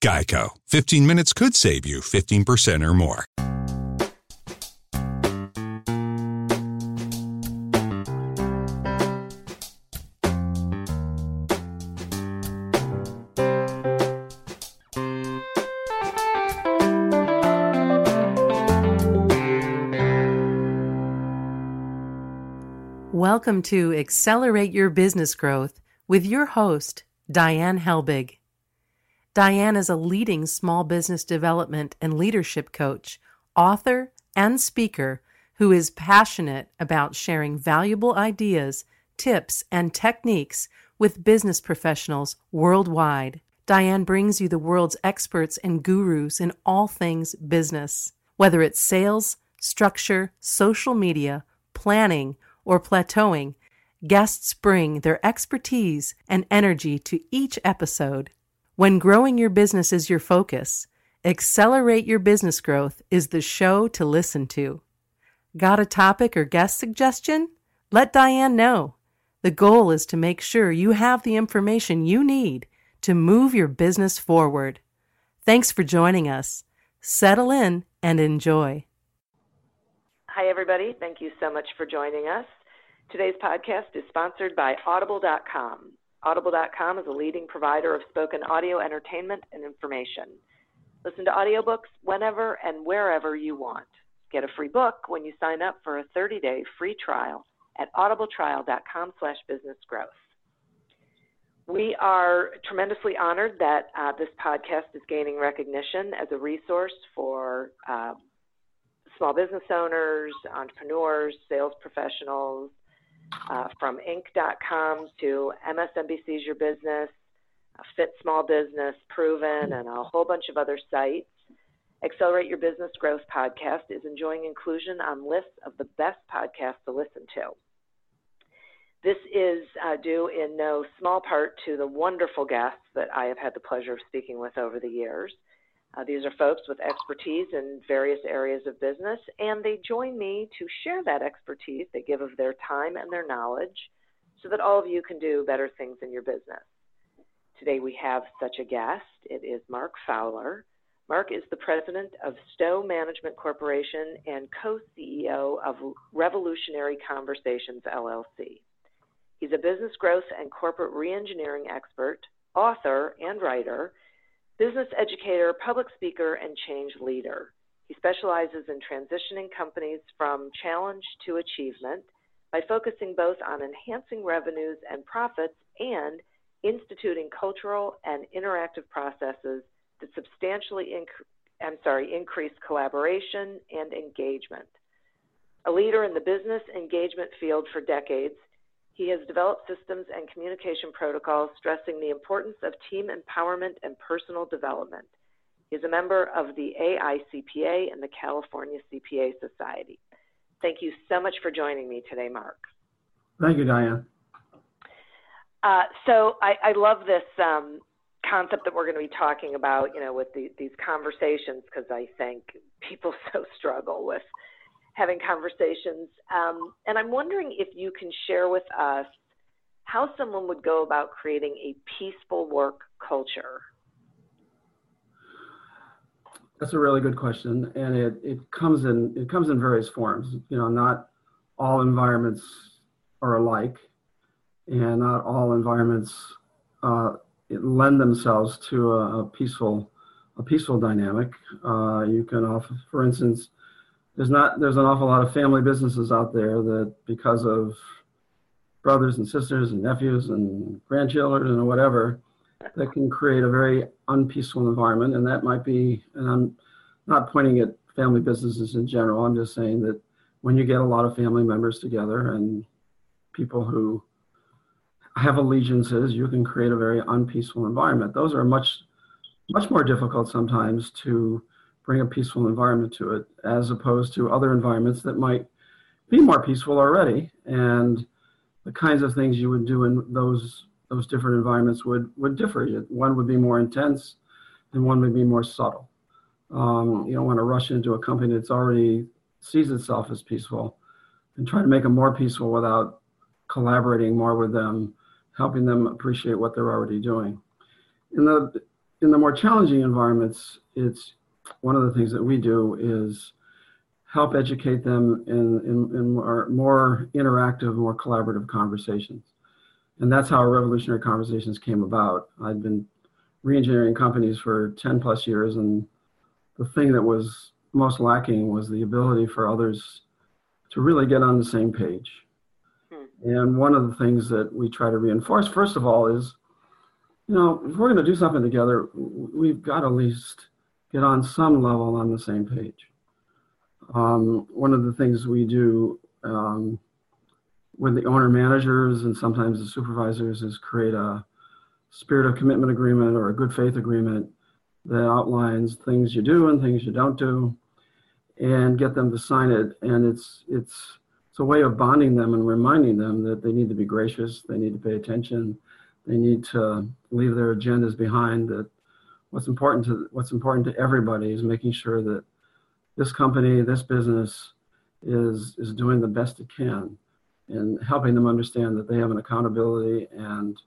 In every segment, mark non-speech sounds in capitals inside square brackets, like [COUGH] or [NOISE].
Geico. 15 minutes could save you 15% or more. Welcome to Accelerate Your Business Growth with your host, Diane Helbig. Diane is a leading small business development and leadership coach, author, and speaker who is passionate about sharing valuable ideas, tips, and techniques with business professionals worldwide. Diane brings you the world's experts and gurus in all things business, whether it's sales, structure, social media, planning, or plateauing, guests bring their expertise and energy to each episode. When growing your business is your focus, Accelerate Your Business Growth is the show to listen to. Got a topic or guest suggestion? Let Diane know. The goal is to make sure you have the information you need to move your business forward. Thanks for joining us. Settle in and enjoy. Hi, everybody. Thank you so much for joining us. Today's podcast is sponsored by Audible.com. Audible.com is a leading provider of spoken audio entertainment and information. Listen to audiobooks whenever and wherever you want. Get a free book when you sign up for a 30-day free trial at audibletrial.com slash businessgrowth. We are tremendously honored that uh, this podcast is gaining recognition as a resource for uh, small business owners, entrepreneurs, sales professionals, uh, from Inc.com to MSNBC's Your Business, Fit Small Business, Proven, and a whole bunch of other sites. Accelerate Your Business Growth podcast is enjoying inclusion on lists of the best podcasts to listen to. This is uh, due in no small part to the wonderful guests that I have had the pleasure of speaking with over the years. Uh, these are folks with expertise in various areas of business, and they join me to share that expertise. They give of their time and their knowledge so that all of you can do better things in your business. Today we have such a guest. It is Mark Fowler. Mark is the president of Stowe Management Corporation and co CEO of Revolutionary Conversations LLC. He's a business growth and corporate reengineering expert, author, and writer business educator, public speaker, and change leader. He specializes in transitioning companies from challenge to achievement by focusing both on enhancing revenues and profits and instituting cultural and interactive processes that substantially inc- I'm sorry, increase collaboration and engagement. A leader in the business engagement field for decades, he has developed systems and communication protocols stressing the importance of team empowerment and personal development. He is a member of the AICPA and the California CPA Society. Thank you so much for joining me today, Mark. Thank you, Diane. Uh, so I, I, love this um, concept that we're going to be talking about, you know, with the, these conversations, because I think people [LAUGHS] so struggle with having conversations. Um, and I'm wondering if you can share with us how someone would go about creating a peaceful work culture. That's a really good question, and it, it comes in it comes in various forms. You know, not all environments are alike, and not all environments uh, lend themselves to a, a, peaceful a peaceful dynamic. Uh, you can offer, for instance, there's not there's an awful lot of family businesses out there that because of brothers and sisters and nephews and grandchildren and whatever that can create a very unpeaceful environment. And that might be and i'm not pointing at family businesses in general. I'm just saying that when you get a lot of family members together and people who have allegiances you can create a very unpeaceful environment. Those are much much more difficult sometimes to bring a peaceful environment to it, as opposed to other environments that might be more peaceful already. And the kinds of things you would do in those those different environments would would differ. One would be more intense, and one would be more subtle. Um, you don't want to rush into a company that's already sees itself as peaceful, and try to make them more peaceful without collaborating more with them, helping them appreciate what they're already doing. In the in the more challenging environments, it's one of the things that we do is help educate them in, in, in more, more interactive, more collaborative conversations. And that's how revolutionary conversations came about. I'd been reengineering companies for 10 plus years, and the thing that was most lacking was the ability for others to really get on the same page. Hmm. And one of the things that we try to reinforce, first of all, is you know, if we're going to do something together, we've got to at least get on some level on the same page. Um, one of the things we do um, with the owner managers and sometimes the supervisors is create a spirit of commitment agreement or a good faith agreement that outlines things you do and things you don't do and get them to sign it and it's it's it's a way of bonding them and reminding them that they need to be gracious they need to pay attention they need to leave their agendas behind that what's important to what's important to everybody is making sure that this company this business is is doing the best it can and helping them understand that they have an accountability and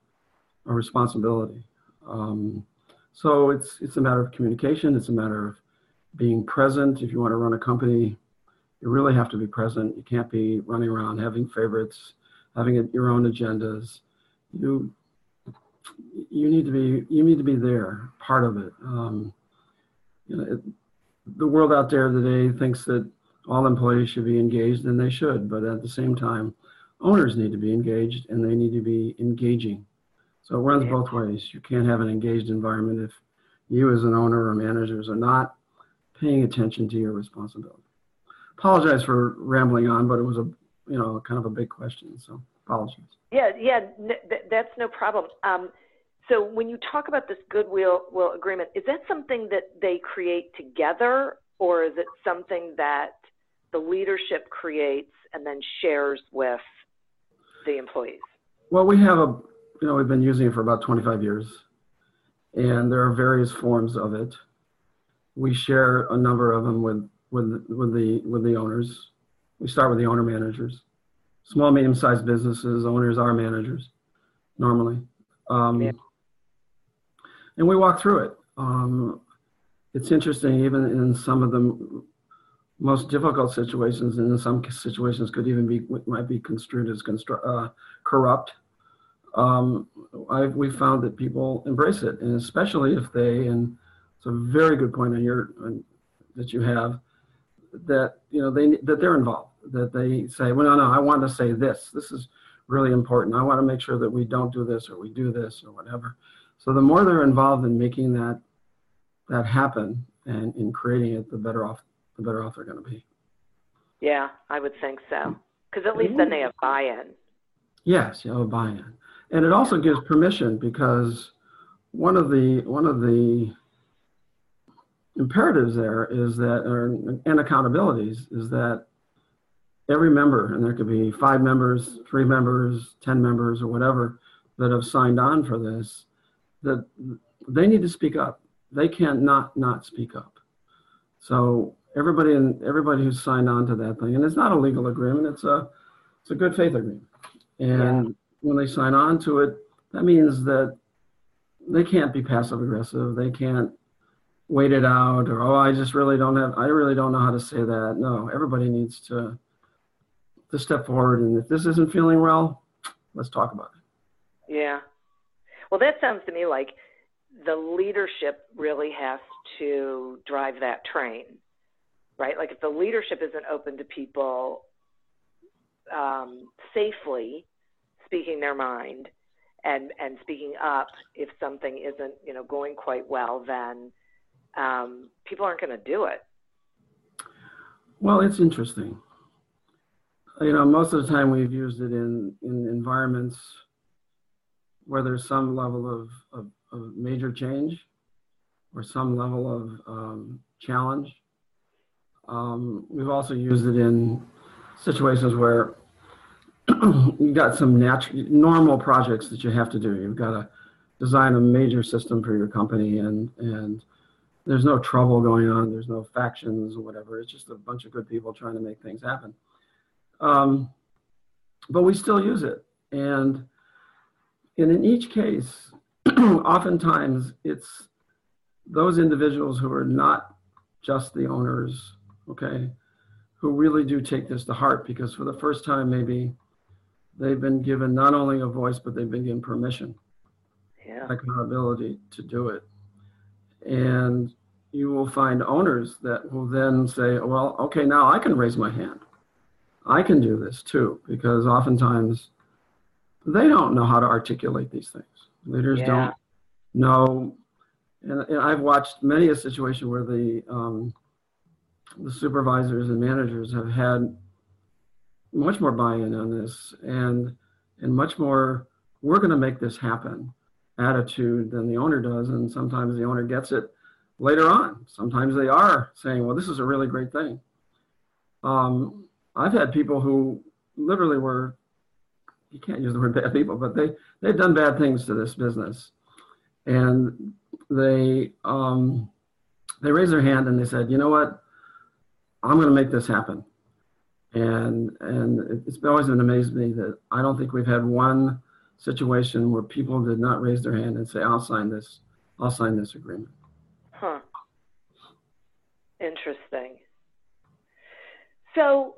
a responsibility. Um, so it's it's a matter of communication. It's a matter of being present. If you want to run a company, you really have to be present. You can't be running around having favorites, having your own agendas. You you need to be you need to be there, part of it. Um, you know, it, the world out there today thinks that all employees should be engaged, and they should. But at the same time, owners need to be engaged and they need to be engaging. So it runs both ways. You can't have an engaged environment if you as an owner or managers are not paying attention to your responsibility. Apologize for rambling on, but it was a you know kind of a big question, so apologies. Yeah, yeah, that's no problem. Um, so when you talk about this goodwill will agreement, is that something that they create together, or is it something that the leadership creates and then shares with the employees? Well, we have a, you know, we've been using it for about 25 years, and there are various forms of it. We share a number of them with with with the with the owners. We start with the owner managers. Small, medium-sized businesses owners are managers normally, um, yeah. and we walk through it. Um, it's interesting, even in some of the most difficult situations, and in some situations could even be might be construed as constru- uh, corrupt. Um, I've, we found that people embrace it, and especially if they, and it's a very good point on your on, that you have, that you know they that they're involved, that they say, well, no, no, I want to say this. This is really important. I want to make sure that we don't do this or we do this or whatever. So the more they're involved in making that that happen and in creating it, the better off the better off they're going to be. Yeah, I would think so. Because at least then they have buy-in. Yes, you have a buy-in, and it also gives permission because one of the one of the imperatives there is that, or, and accountabilities is that every member, and there could be five members, three members, ten members, or whatever, that have signed on for this, that they need to speak up. They can't not not speak up. So everybody and everybody who's signed on to that thing, and it's not a legal agreement; it's a it's a good faith agreement. And yeah. when they sign on to it, that means that they can't be passive aggressive. They can't wait it out, or oh, I just really don't have, I really don't know how to say that. No, everybody needs to to step forward, and if this isn't feeling well, let's talk about it. Yeah. Well, that sounds to me like the leadership really has to drive that train right? Like if the leadership isn't open to people um, safely speaking their mind and and speaking up if something isn't you know going quite well, then um, people aren't going to do it. Well, it's interesting. You know, most of the time we've used it in in environments where there's some level of, of, of major change or some level of um, challenge. Um, we've also used it in situations where [CLEARS THROAT] you've got some natural, normal projects that you have to do. You've got to design a major system for your company, and and there's no trouble going on. There's no factions or whatever. It's just a bunch of good people trying to make things happen. Um, but we still use it, and and in each case, [CLEARS THROAT] oftentimes it's those individuals who are not just the owners, okay, who really do take this to heart because for the first time, maybe they've been given not only a voice, but they've been given permission, yeah. accountability to do it. And you will find owners that will then say, well, okay, now I can raise my hand. I can do this too, because oftentimes they don't know how to articulate these things. Leaders Yeah. don't know. And, and I've watched many a situation where the um, the supervisors and managers have had much more buy-in on this and and much more we're going to make this happen attitude than the owner does and sometimes the owner gets it later on sometimes they are saying well this is a really great thing um, i've had people who literally were you can't use the word bad people but they they've done bad things to this business and they um, they raised their hand and they said you know what i'm going to make this happen and and it's always been amazed to me that I don't think we've had one situation where people did not raise their hand and say, "I'll sign this. I'll sign this agreement." Huh. Interesting. So,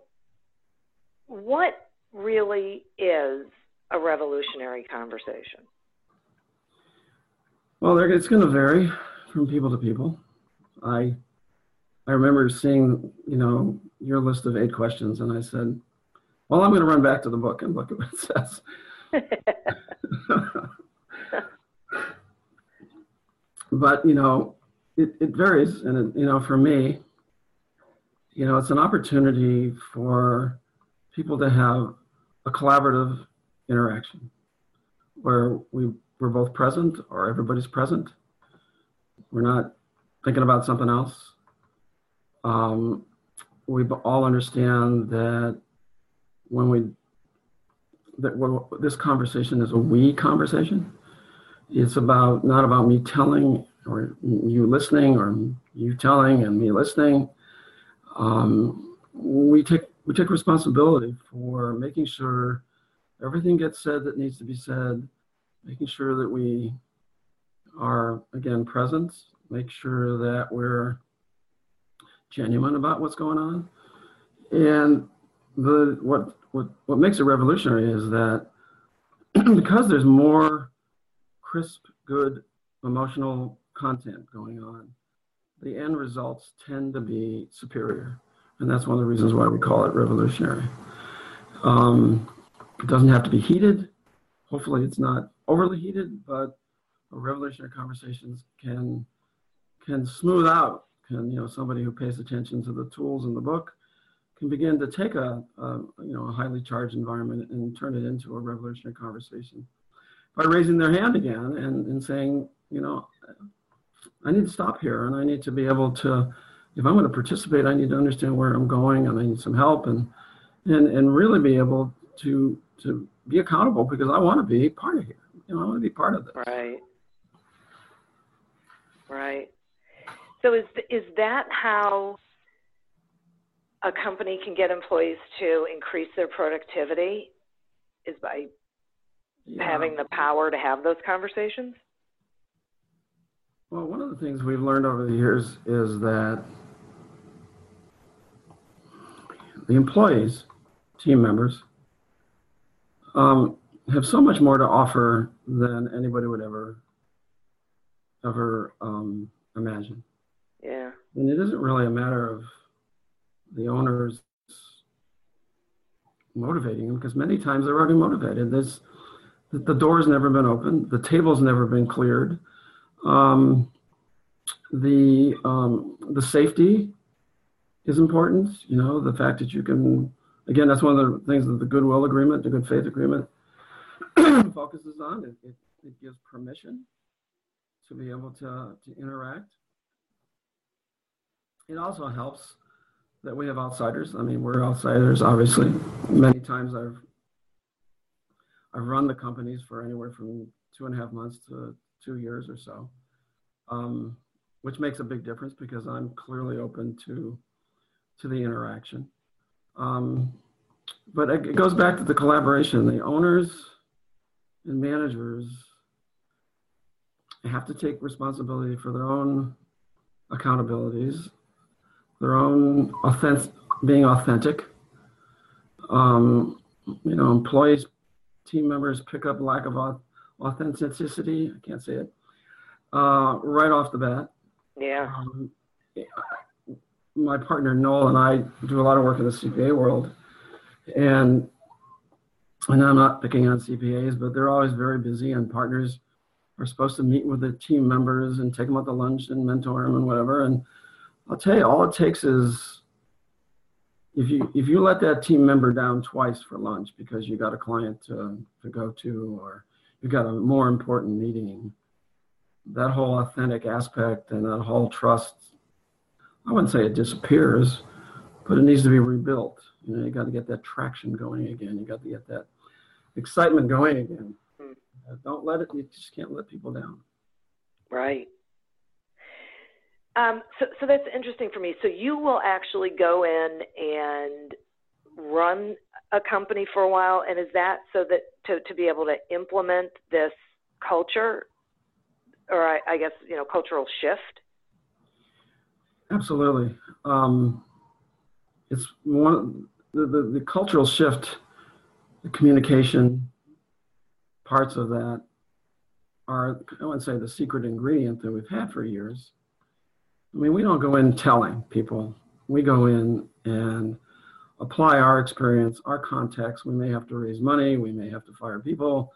what really is a revolutionary conversation? Well, it's going to vary from people to people. I I remember seeing you know your list of eight questions, and I said, "Well, I'm going to run back to the book and look at what it says." [LAUGHS] but you know it, it varies and it, you know for me you know it's an opportunity for people to have a collaborative interaction where we we're both present or everybody's present we're not thinking about something else um, we all understand that when we that this conversation is a we conversation. It's about not about me telling or you listening or you telling and me listening. Um, we take we take responsibility for making sure everything gets said that needs to be said, making sure that we are again present, make sure that we're genuine about what's going on, and the what what what makes it revolutionary is that [CLEARS THROAT] because there's more crisp, good emotional content going on, the end results tend to be superior, and that's one of the reasons why we call it revolutionary. Um, it doesn't have to be heated. Hopefully, it's not overly heated, but revolutionary conversations can can smooth out. Can you know somebody who pays attention to the tools in the book can begin to take a, a, you know a highly charged environment and turn it into a revolutionary conversation by raising their hand again and, and saying you know I need to stop here and I need to be able to if I'm going to participate I need to understand where I'm going and I need some help and and and really be able to to be accountable because I want to be part of here you know I want to be part of this Right. Right. So is is that how a company can get employees to increase their productivity? Is by Yeah. having the power to have those conversations? Well, one of the things we've learned over the years is that the employees, team members, um, have so much more to offer than anybody would ever, ever um, imagine. Yeah. And it isn't really a matter of the owners motivating them because many times they're already motivated. There's, the, door's never been opened, the table's never been cleared. Um, the um, the safety is important. You know, the fact that you can, again, that's one of the things that the goodwill agreement, the good faith agreement, [CLEARS THROAT] focuses on. It, it, it gives permission to be able to, to interact. it also helps that we have outsiders. I mean, we're outsiders, obviously. Many times I've I've run the companies for anywhere from two and a half months to two years or so, um, which makes a big difference because I'm clearly open to to the interaction. Um, but it goes back to the collaboration. The owners and managers have to take responsibility for their own accountabilities, their own authentic, being authentic. Um, you know, employees, team members pick up lack of authenticity. I can't say it uh, right off the bat. Yeah. Um, my partner Noel and I do a lot of work in the CPA world, and and I'm not picking on CPAs, but they're always very busy, and partners are supposed to meet with the team members and take them out to lunch and mentor them and whatever. And I'll tell you, all it takes is if you if you let that team member down twice for lunch because you got a client to, to go to or you got a more important meeting, that whole authentic aspect and that whole trust I wouldn't say it disappears, but it needs to be rebuilt. You know, you got to get that traction going again. You got to get that excitement going again. Hmm. Uh, don't let it. You just can't let people down. Right. Um, so, so that's interesting for me. So you will actually go in and run a company for a while, and is that so that to to be able to implement this culture, or I, I guess you know cultural shift? Absolutely. Um, it's one the, the, the cultural shift, the communication parts of that are I wouldn't say the secret ingredient that we've had for years. I mean, we don't go in telling people. We go in and apply our experience, our context. We may have to raise money. We may have to fire people.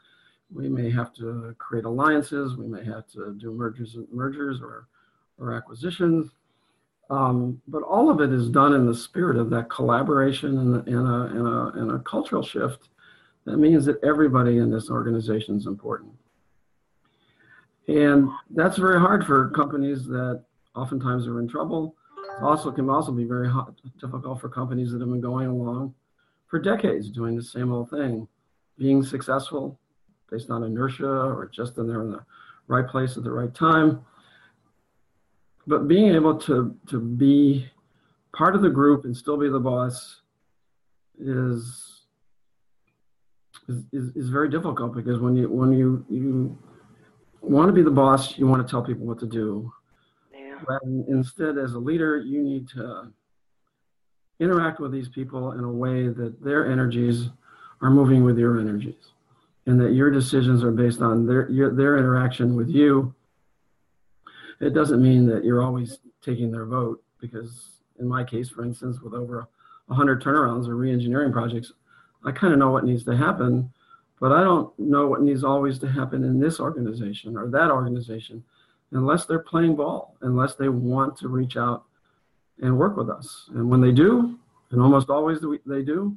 We may have to create alliances. We may have to do mergers, mergers or, or acquisitions. Um, but all of it is done in the spirit of that collaboration and, a, a, and a cultural shift. That means that everybody in this organization is important. And that's very hard for companies that oftentimes are in trouble. Also, can also be very hot, difficult for companies that have been going along for decades doing the same old thing, being successful based on inertia or just in there in the right place at the right time but being able to to be part of the group and still be the boss is is, is, very difficult because when you when you you want to be the boss, you want to tell people what to do. Yeah. But instead, as a leader, you need to interact with these people in a way that their energies are moving with your energies, and that your decisions are based on their your, their interaction with you it doesn't mean that you're always taking their vote because in my case, for instance, with over 100 turnarounds or re-engineering projects, I kind of know what needs to happen, but I don't know what needs always to happen in this organization or that organization unless they're playing ball, unless they want to reach out and work with us. And when they do, and almost always they do,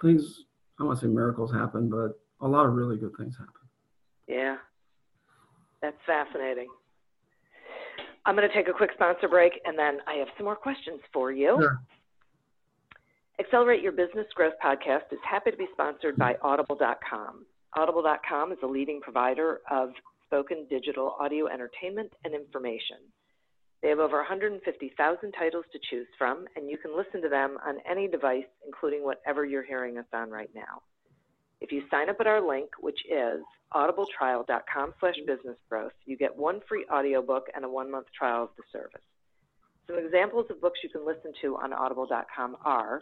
things, I want to say miracles happen, but a lot of really good things happen. Yeah, that's fascinating. I'm going to take a quick sponsor break and then I have some more questions for you. Sure. Accelerate Your Business Growth podcast is happy to be sponsored by Audible.com. Audible.com is a leading provider of spoken digital audio entertainment and information. They have over 150,000 titles to choose from, and you can listen to them on any device, including whatever you're hearing us on right now. If you sign up at our link, which is audibletrial.com slash businessgrowth, you get one free audiobook and a one-month trial of the service. Some examples of books you can listen to on audible.com are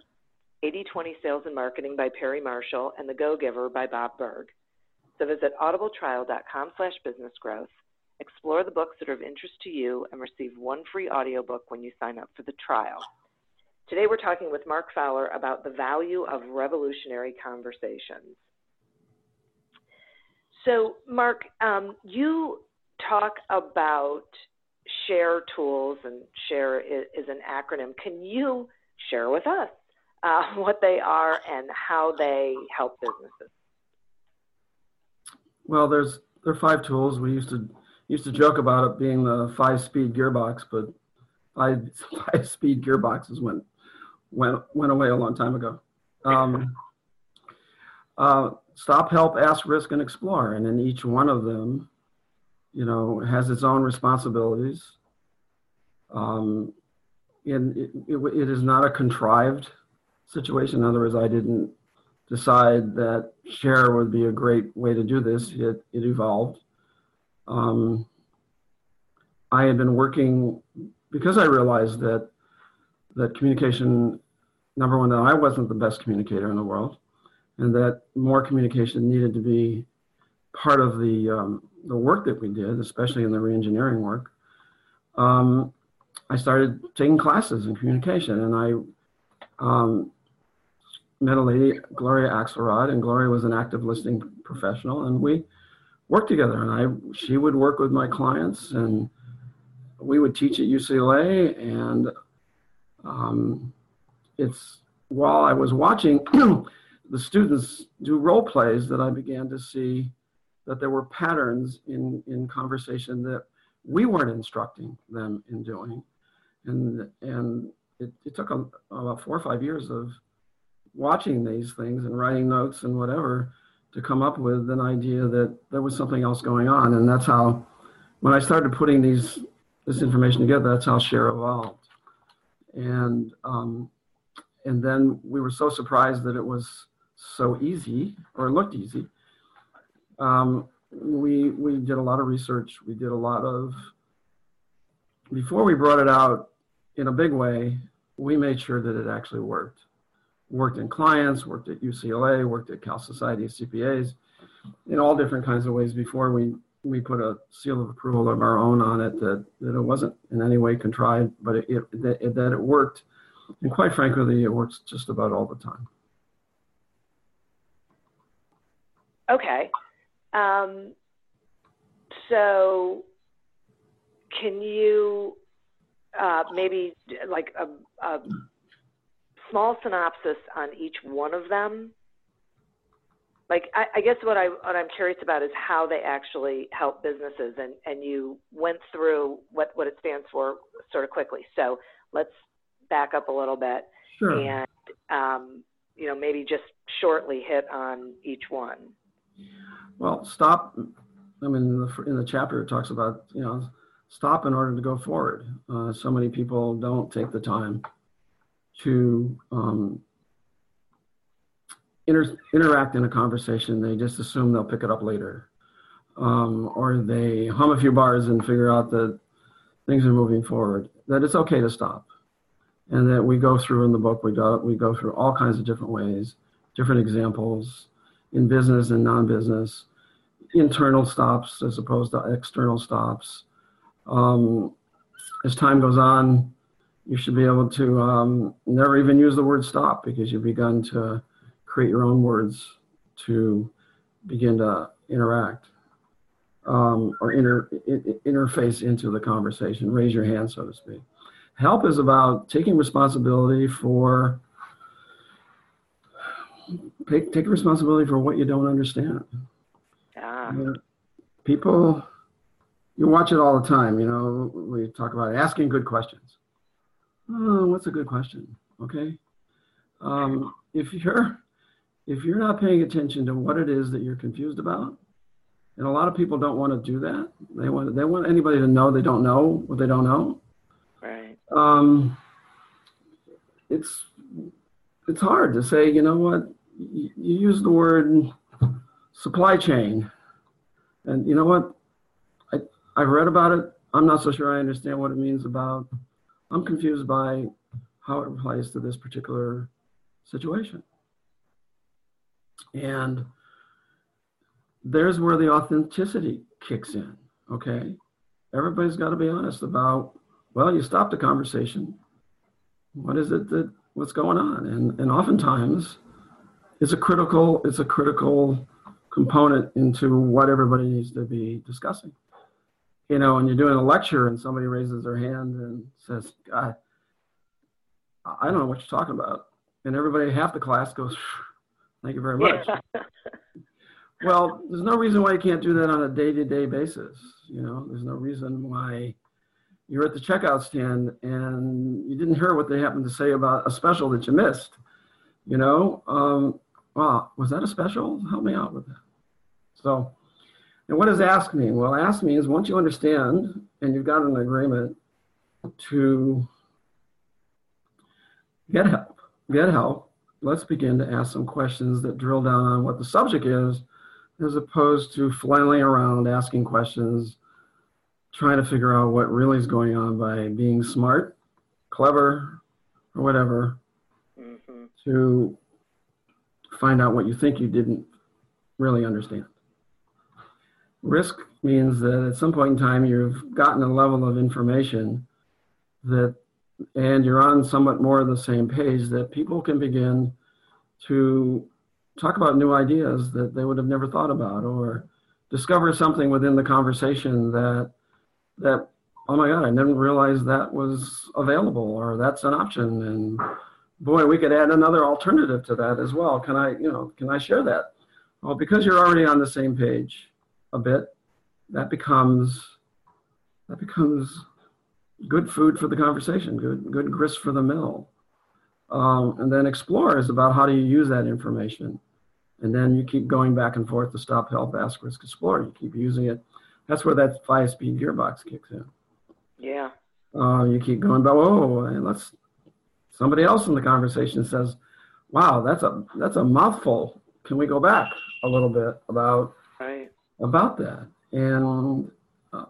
80-20 Sales and Marketing by Perry Marshall and The Go-Giver by Bob Burg. So visit audibletrial.com slash businessgrowth, explore the books that are of interest to you, and receive one free audiobook when you sign up for the trial. Today we're talking with Mark Fowler about the value of revolutionary conversations. So, Mark, um, you talk about share tools, and share is, is, an acronym. Can you share with us uh, [LAUGHS] what they are and how they help businesses? Well, there's there are five tools. We used to used to joke about it being the five-speed gearbox, but five, [LAUGHS] five speed gearboxes went went went away a long time ago. Um, [LAUGHS] uh, stop, help, ask, risk, and explore, and in each one of them, you know, has its own responsibilities. Um, and it, it, it is not a contrived situation. In other words, I didn't decide that share would be a great way to do this. It, it evolved. Um, I had been working because I realized that that communication, number one, that I wasn't the best communicator in the world, and that more communication needed to be part of the um, the work that we did, especially in the reengineering work. Um, I started taking classes in communication, and I um, met a lady, Gloria Axelrod, and Gloria was an active listening professional, and we worked together. And I, she would work with my clients, and we would teach at UCLA. And um, it's while I was watching [CLEARS THROAT] the students do role plays that I began to see that there were patterns in in conversation that we weren't instructing them in doing. And and it, it took a, about four or five years of watching these things and writing notes and whatever to come up with an idea that there was something else going on. And that's how when i started putting these this information together that's how share evolved. And um, and then we were so surprised that it was so easy or looked easy um, we we did a lot of research we did a lot of before we brought it out in a big way, we made sure that it actually worked. Worked in clients, worked at UCLA, worked at Cal Society of CPAs, in all different kinds of ways before we, we put a seal of approval of our own on it that, that it wasn't in any way contrived, but it, it, that, it, that it worked. And quite frankly, it works just about all the time. Okay. Um, so, can you uh, maybe like a, a small synopsis on each one of them? Like, I, I guess what I what I'm curious about is how they actually help businesses, and and you went through what what it stands for sort of quickly. So let's back up a little bit Sure. and um, you know maybe just shortly hit on each one. Well, stop. I mean, in the, in the chapter, it talks about, you know, stop in order to go forward. Uh, so many people don't take the time to um, inter- interact in a conversation. They just assume they'll pick it up later. Um, or they hum a few bars and figure out that things are moving forward. That it's okay to stop. And that we go through in the book, we go, we go through all kinds of different ways, different examples in business and non business, internal stops as opposed to external stops um, as time goes on, you should be able to um, never even use the word stop because you've begun to create your own words to begin to interact um, or inter, interface into the conversation, raise your hand, so to speak. Help is about taking responsibility for take, take responsibility for what you don't understand. Ah. People you watch it all the time. You know, we talk about asking good questions. Oh, what's a good question? Okay. Um, if you're if you're not paying attention to what it is that you're confused about, and a lot of people don't want to do that. They want they want anybody to know they don't know what they don't know. Right. Um, it's it's hard to say. You know what? You, use the word supply chain, and you know what? I've read about it. I'm not so sure I understand what it means about. I'm confused by how it applies to this particular situation. And there's where the authenticity kicks in, okay? Everybody's got to be honest about, well, you stopped the conversation. What is it that, what's going on? And, and oftentimes, it's a critical, it's a critical component into what everybody needs to be discussing you know, when you're doing a lecture and somebody raises their hand and says, God, I don't know what you're talking about. And everybody, half the class goes, thank you very much. Yeah. [LAUGHS] well, there's no reason why you can't do that on a day to day basis. You know, there's no reason why you're at the checkout stand and you didn't hear what they happened to say about a special that you missed. You know, um, wow, was that a special? Help me out with that. So, and what does ask mean? Well, ask means once you understand and you've got an agreement to get help, get help, let's begin to ask some questions that drill down on what the subject is, as opposed to flailing around asking questions, trying to figure out what really is going on by being smart, clever, or whatever, mm-hmm. to find out what you think you didn't really understand. Risk means that at some point in time you've gotten a level of information that and you're on somewhat more of the same page that people can begin to talk about new ideas that they would have never thought about or discover something within the conversation that that oh my god i didn't realize that was available or that's an option and boy we could add another alternative to that as well can i you know can i share that well because you're already on the same page a bit that becomes that becomes good food for the conversation, good good grist for the mill. Um, and then explore is about how do you use that information. And then you keep going back and forth to stop, help, ask, risk, explore. You keep using it. That's where that five-speed gearbox kicks in. Yeah. Uh, you keep going, but whoa, and let's. Somebody else in the conversation says, "Wow, that's a that's a mouthful. Can we go back a little bit about right. about that?" And uh,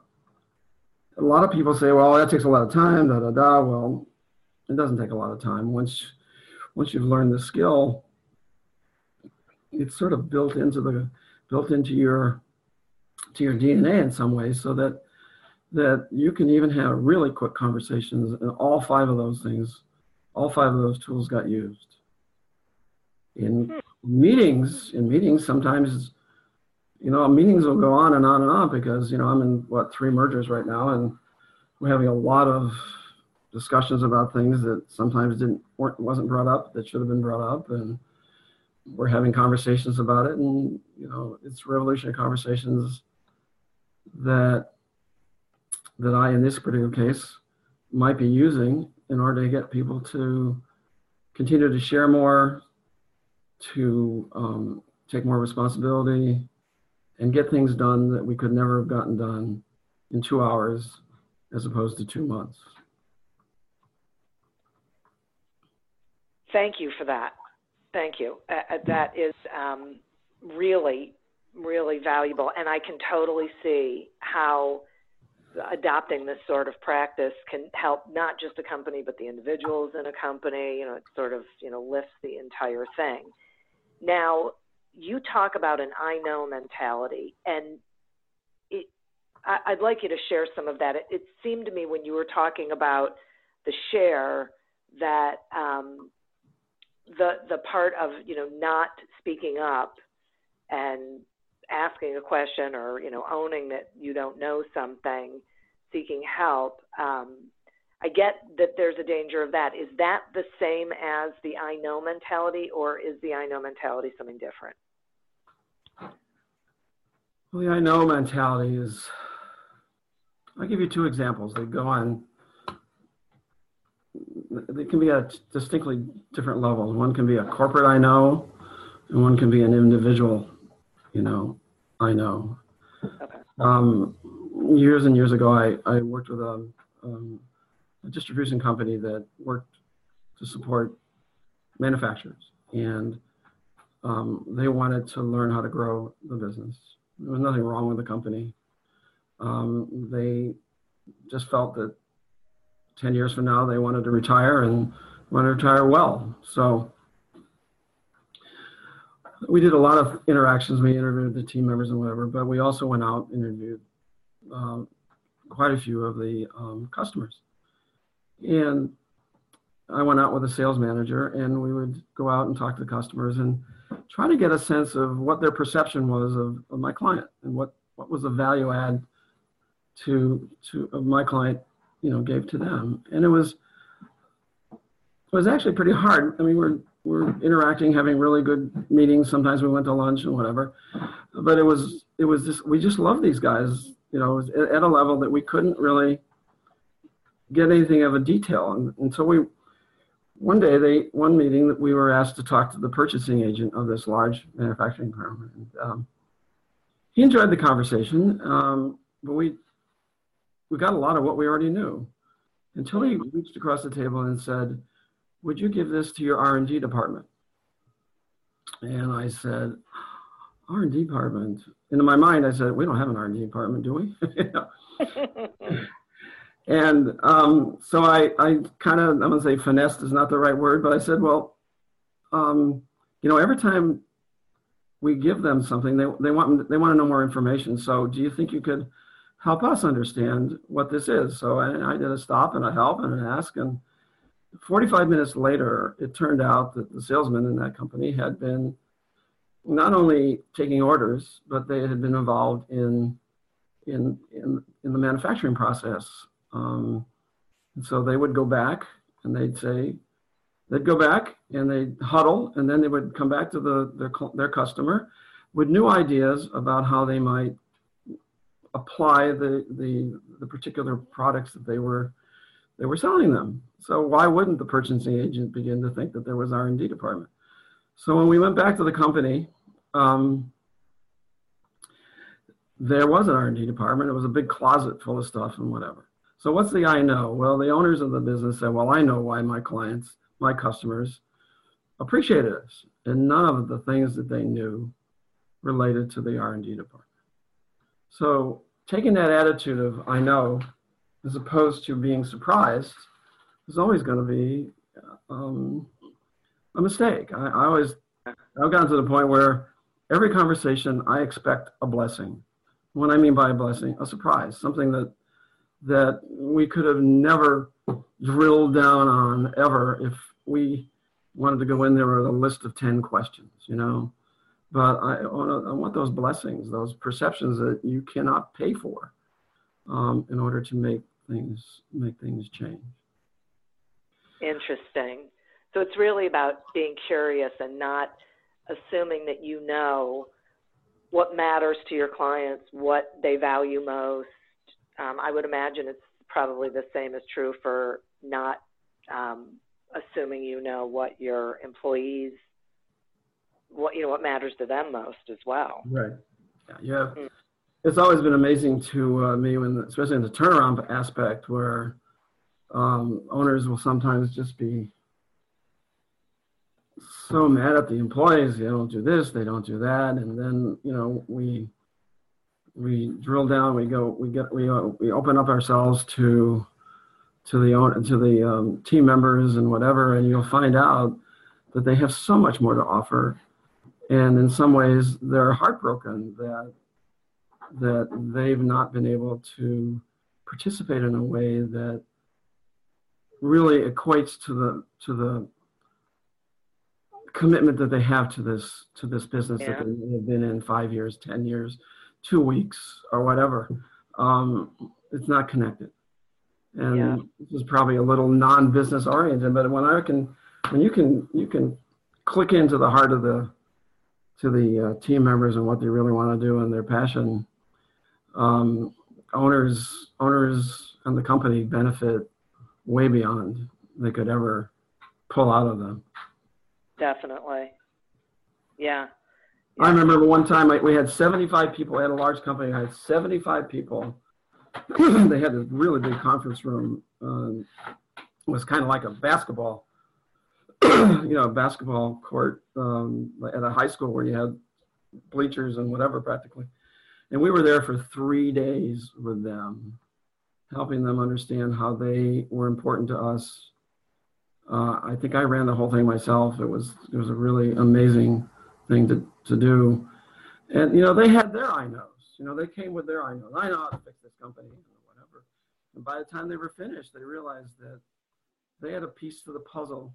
a lot of people say, well, that takes a lot of time, da da da. Well, it doesn't take a lot of time. Once once you've learned the skill, it's sort of built into the built into your to your DNA in some ways, so that that you can even have really quick conversations. And all five of those things, all five of those tools got used. In meetings, in meetings, sometimes you know, meetings will go on and on and on because, you know, I'm in what, three mergers right now and we're having a lot of discussions about things that sometimes didn't, weren't, wasn't brought up that should have been brought up. And we're having conversations about it. And, you know, it's revolutionary conversations that, that I, in this particular case, might be using in order to get people to continue to share more, to um, take more responsibility, and get things done that we could never have gotten done in two hours as opposed to two months. Thank you for that. Thank you. Uh, uh, that is um, really, really valuable. And I can totally see how adopting this sort of practice can help not just a company, but the individuals in a company. You know, it sort of, you know, lifts the entire thing. Now, you talk about an I know mentality, and it, I, would like you to share some of that. It, it, seemed to me when you were talking about the share that um, the the part of you know not speaking up and asking a question or you know owning that you don't know something, seeking help. Um, I get that there's a danger of that. Is that the same as the I know mentality, or is the I know mentality something different? Well, the I know mentality is, I'll give you two examples. They go on, they can be at distinctly different levels. One can be a corporate I know, and one can be an individual, you know, I know. Okay. Um, years and years ago, I, I worked with a um, a distribution company that worked to support manufacturers, and um, they wanted to learn how to grow the business. There was nothing wrong with the company. Um, they just felt that 10 years from now they wanted to retire and want to retire well. So we did a lot of interactions. We interviewed the team members and whatever, but we also went out and interviewed um, quite a few of the um, customers. And I went out with a sales manager, and we would go out and talk to the customers and try to get a sense of what their perception was of, of my client and what, what was the value add to to of my client, you know, gave to them. And it was it was actually pretty hard. I mean, we're we're interacting, having really good meetings. Sometimes we went to lunch and whatever, but it was it was just we just love these guys. You know, at a level that we couldn't really get anything of a detail. And, and so we, one day, they one meeting that we were asked to talk to the purchasing agent of this large manufacturing firm. And, um, he enjoyed the conversation, um, but we we got a lot of what we already knew until he reached across the table and said, "Would you give this to your R and D department?" And I said, "R and D department." And in my mind, I said, "We don't have an R and D department, do we?" [LAUGHS] [LAUGHS] and um, so I, I kind of, I'm gonna say finessed is not the right word, but I said, "Well, um, you know, every time we give them something, they they want they want to know more information. So, do you think you could?" help us understand what this is. So I, I, did a stop and a help and an ask. And 45 minutes later, it turned out that the salesman in that company had been not only taking orders, but they had been involved in in in, in the manufacturing process. Um, and so they would go back and they'd say, they'd go back and they'd huddle, and then they would come back to the their their customer with new ideas about how they might apply the, the, the particular products that they were, they were selling them. So why wouldn't the purchasing agent begin to think that there was R&D department? So when we went back to the company, um, there was an R&D department. It was a big closet full of stuff and whatever. So what's the I know? Well, the owners of the business said, well, I know why my clients, my customers appreciated us. And none of the things that they knew related to the R&D department. So taking that attitude of I know, as opposed to being surprised, is always going to be um, a mistake. I, I always I've gotten to the point where every conversation I expect a blessing. What I mean by a blessing, a surprise, something that that we could have never drilled down on ever if we wanted to go in there with a list of 10 questions, you know. But I, want I want those blessings, those perceptions that you cannot pay for um, in order to make things make things change. Interesting. So it's really about being curious and not assuming that you know what matters to your clients, what they value most. Um, I would imagine it's probably the same is true for not um, assuming you know what your employees what you know what matters to them most as well. Right. Yeah. yeah. Mm. It's always been amazing to uh, me when, especially in the turnaround aspect, where um, owners will sometimes just be so mad at the employees. They don't do this, they don't do that, and then you know we we drill down. We go. We get. We uh, we open up ourselves to to the own to the um, team members and whatever, and you'll find out that they have so much more to offer and in some ways they're heartbroken that that they've not been able to participate in a way that really equates to the to the commitment that they have to this to this business yeah. that they have been in five years, ten years, two weeks, or whatever. Um, it's not connected, and yeah. this is probably a little non-business oriented. But when I can, when you can, you can click into the heart of the to the uh, team members and what they really want to do and their passion, um, owners owners and the company benefit way beyond they could ever pull out of them. Definitely. Yeah. yeah. I remember one time I, we had 75 people. I had a large company. I had 75 people. [CLEARS THROAT] they had a really big conference room. Um, it was kind of like a basketball [CLEARS THROAT] you know, basketball court um, at a high school where you had bleachers and whatever practically. And we were there for three days with them, helping them understand how they were important to us. Uh, I think I ran the whole thing myself. It was it was a really amazing thing to, to do. And you know, they had their I knows. You know, they came with their I knows. I know how to fix this company or whatever. And by the time they were finished, they realized that they had a piece to the puzzle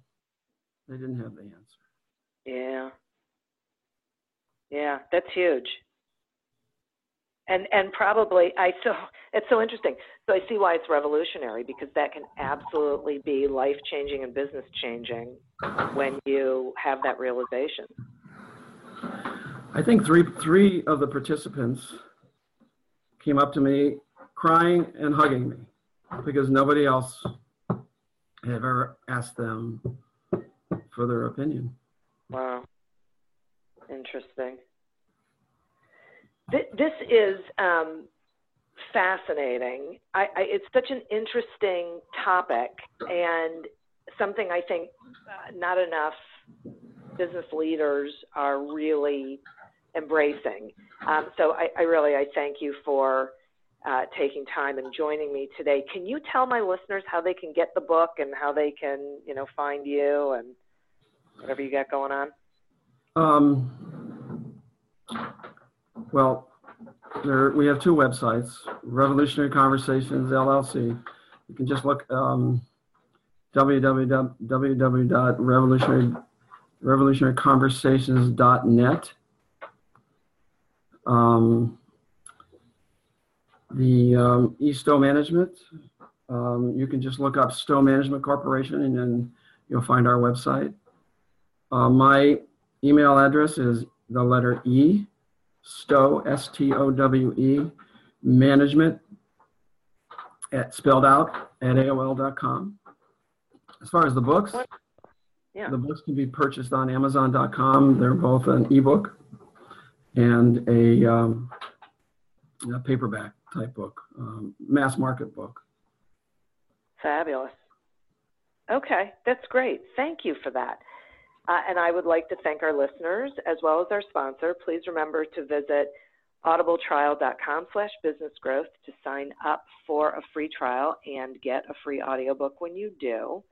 they didn't have the answer. Yeah. Yeah, that's huge. And and probably I so it's so interesting. So I see why it's revolutionary because that can absolutely be life changing and business changing when you have that realization. I think three three of the participants came up to me crying and hugging me. because nobody else had ever asked them for their opinion. Wow. Interesting. This is um, fascinating. I, I, it's such an interesting topic and something I think uh, not enough business leaders are really embracing. Um, so I, I, really I thank you for uh, taking time and joining me today. Can you tell my listeners how they can get the book and how they can you know find you and whatever you got going on? Um, well, there, we have two websites, Revolutionary Conversations LLC. You can just look um, www.revolutionaryconversations.net. Um, the um, eStowe Management, um, you can just look up Stowe Management Corporation and then you'll find our website. Uh, my email address is the letter E, Stowe, S T O W E, management, at, spelled out at AOL.com. As far as the books, yeah. the books can be purchased on Amazon.com. They're both an ebook and a, um, a paperback type book, um, mass market book. Fabulous. Okay, that's great. Thank you for that. Uh, and I would like to thank our listeners as well as our sponsor. Please remember to visit audibletrial.com slash businessgrowth to sign up for a free trial and get a free audiobook when you do.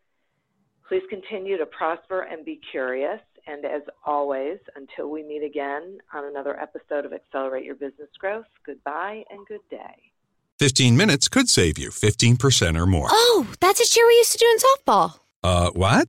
Please continue to prosper and be curious. And as always, until we meet again on another episode of Accelerate Your Business Growth, goodbye and good day. 15 minutes could save you 15% or more. Oh, that's a cheer we used to do in softball. Uh, what?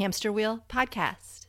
Hamster Wheel Podcast.